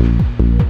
you